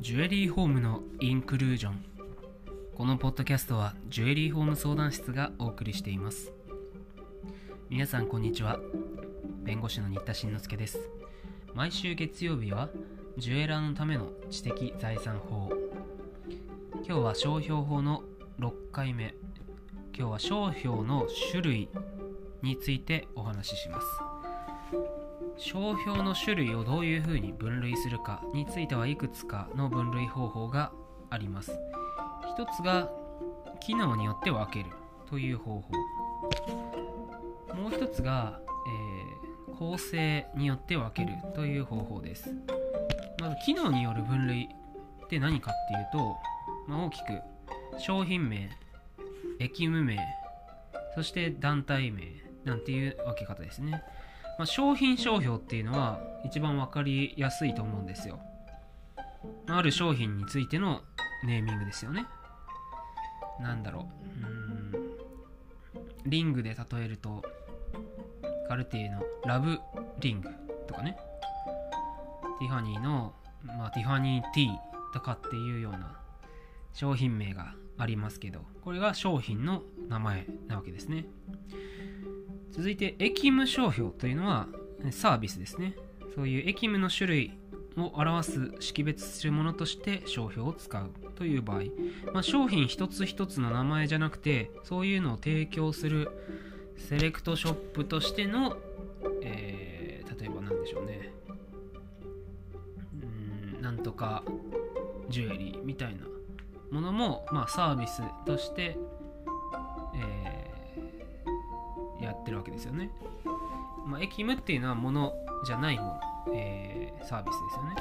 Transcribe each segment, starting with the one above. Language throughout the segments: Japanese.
ジュエリーホームのインクルージョン。このポッドキャストはジュエリーホーム相談室がお送りしています。皆さんこんにちは。弁護士の新田慎之介です。毎週月曜日はジュエラーのための知的財産法。今日は商標法の6回目。今日は商標の種類についてお話しします。商標の種類をどういうふうに分類するかについてはいくつかの分類方法があります。一つが機能によって分けるという方法。もう一つが、えー、構成によって分けるという方法です。まず機能による分類って何かっていうと、まあ、大きく商品名駅務名そして団体名なんていう分け方ですね、まあ、商品商標っていうのは一番分かりやすいと思うんですよ。ある商品についてのネーミングですよね。なんだろう。うん。リングで例えるとカルティエのラブリングとかね。ティファニーの、まあ、ティファニーティーとかっていうような商品名がありますけどこれが商品の名前なわけですね。続いて駅務商標というのはサービスですね。そういう駅務の種類を表す識別するものとして商標を使うという場合、まあ、商品一つ一つの名前じゃなくてそういうのを提供するセレクトショップとしての、えー、例えば何でしょうね。うんなんとかジュエリーみたいなものも、まあ、サービスとして、ですよね。まあ、駅務っていうのはものじゃないもの、えー、サービスですよね。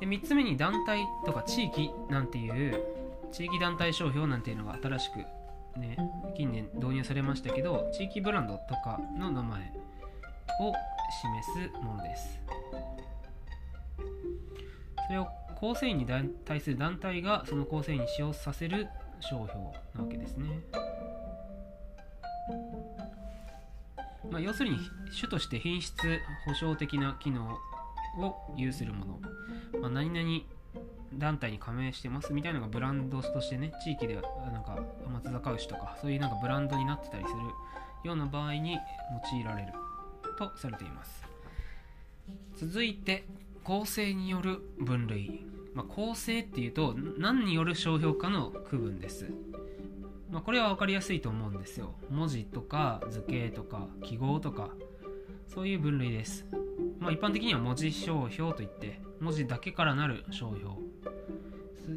で3つ目に団体とか地域なんていう地域団体商標なんていうのが新しくね近年導入されましたけど地域ブランドとかの名前を示すものですそれを構成員に対する団体がその構成員に使用させる商標なわけですね。まあ、要するに主として品質保証的な機能を有するもの、まあ、何々団体に加盟してますみたいなのがブランドとしてね地域でなんか松坂牛とかそういうなんかブランドになってたりするような場合に用いられるとされています。続いて構成による分類、まあ、構成っていうと何による商標かの区分です、まあ、これは分かりやすいと思うんですよ。文字とか図形とか記号とかそういう分類です、まあ、一般的には文字商標といって文字だけからなる商標。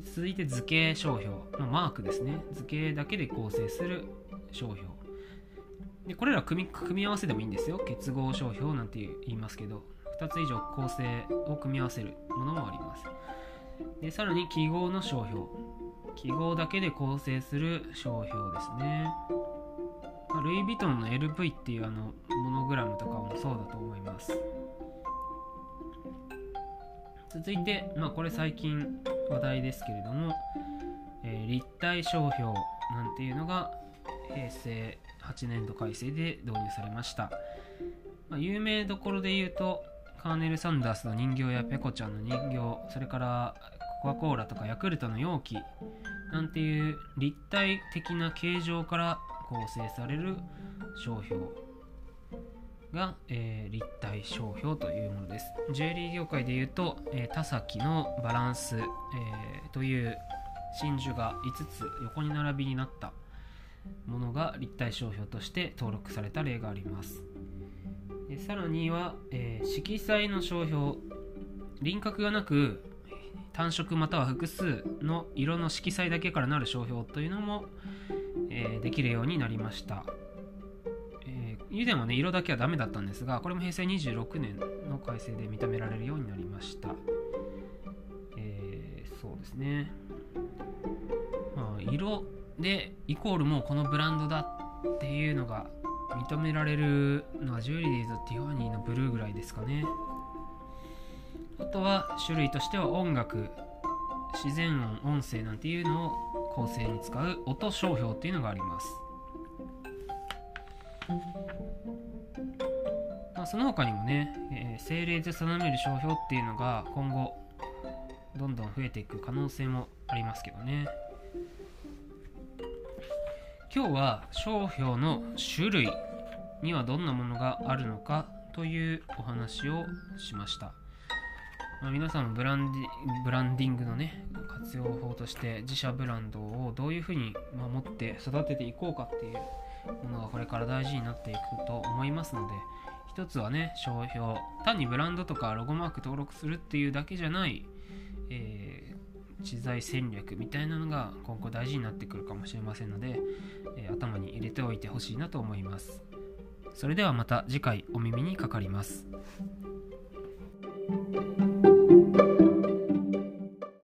続いて図形商標、まあ、マークですね。図形だけで構成する商標。でこれら組み組み合わせでもいいんですよ。結合商標なんて言いますけど2つ以上構成を組み合わせるものもあります。でさらに記号の商標。記号だけで構成する商標ですね。ルイ・ヴィトンの LV っていうあのモノグラムとかもそうだと思います。続いて、まあ、これ最近話題ですけれども、えー、立体商標なんていうのが平成8年度改正で導入されました、まあ、有名どころで言うとカーネル・サンダースの人形やペコちゃんの人形それからコカ・コーラとかヤクルトの容器なんていう立体的な形状から構成される商標が、えー、立体商標というものです。ジュエリー業界でいうと、えー、田崎のバランス、えー、という真珠が5つ横に並びになったものが立体商標として登録された例があります。さらには、えー、色彩の商標。輪郭がなく単色または複数の色の色彩だけからなる商標というのも、えー、できるようになりました、えー、以前はね色だけはダメだったんですがこれも平成26年の改正で認められるようになりました、えー、そうですね、まあ、色でイコールもうこのブランドだっていうのが認められるのはジュエリーズティファニーのブルーぐらいですかね。あとは種類としては音楽自然音音声なんていうのを構成に使う音商標っていうのがあります、まあ、その他にもね、えー、精霊で定める商標っていうのが今後どんどん増えていく可能性もありますけどね。今日は商標の種類にはどんなものがあるのかというお話をしました、まあ、皆さんもブランディブランディングのね活用法として自社ブランドをどういうふうに守って育てていこうかっていうものがこれから大事になっていくと思いますので一つはね商標単にブランドとかロゴマーク登録するっていうだけじゃない、えー、知財戦略みたいなのが今後大事になってくるかもしれませんので、えー、頭に入れておいてほしいなと思いますそれではまた次回お耳にかかります。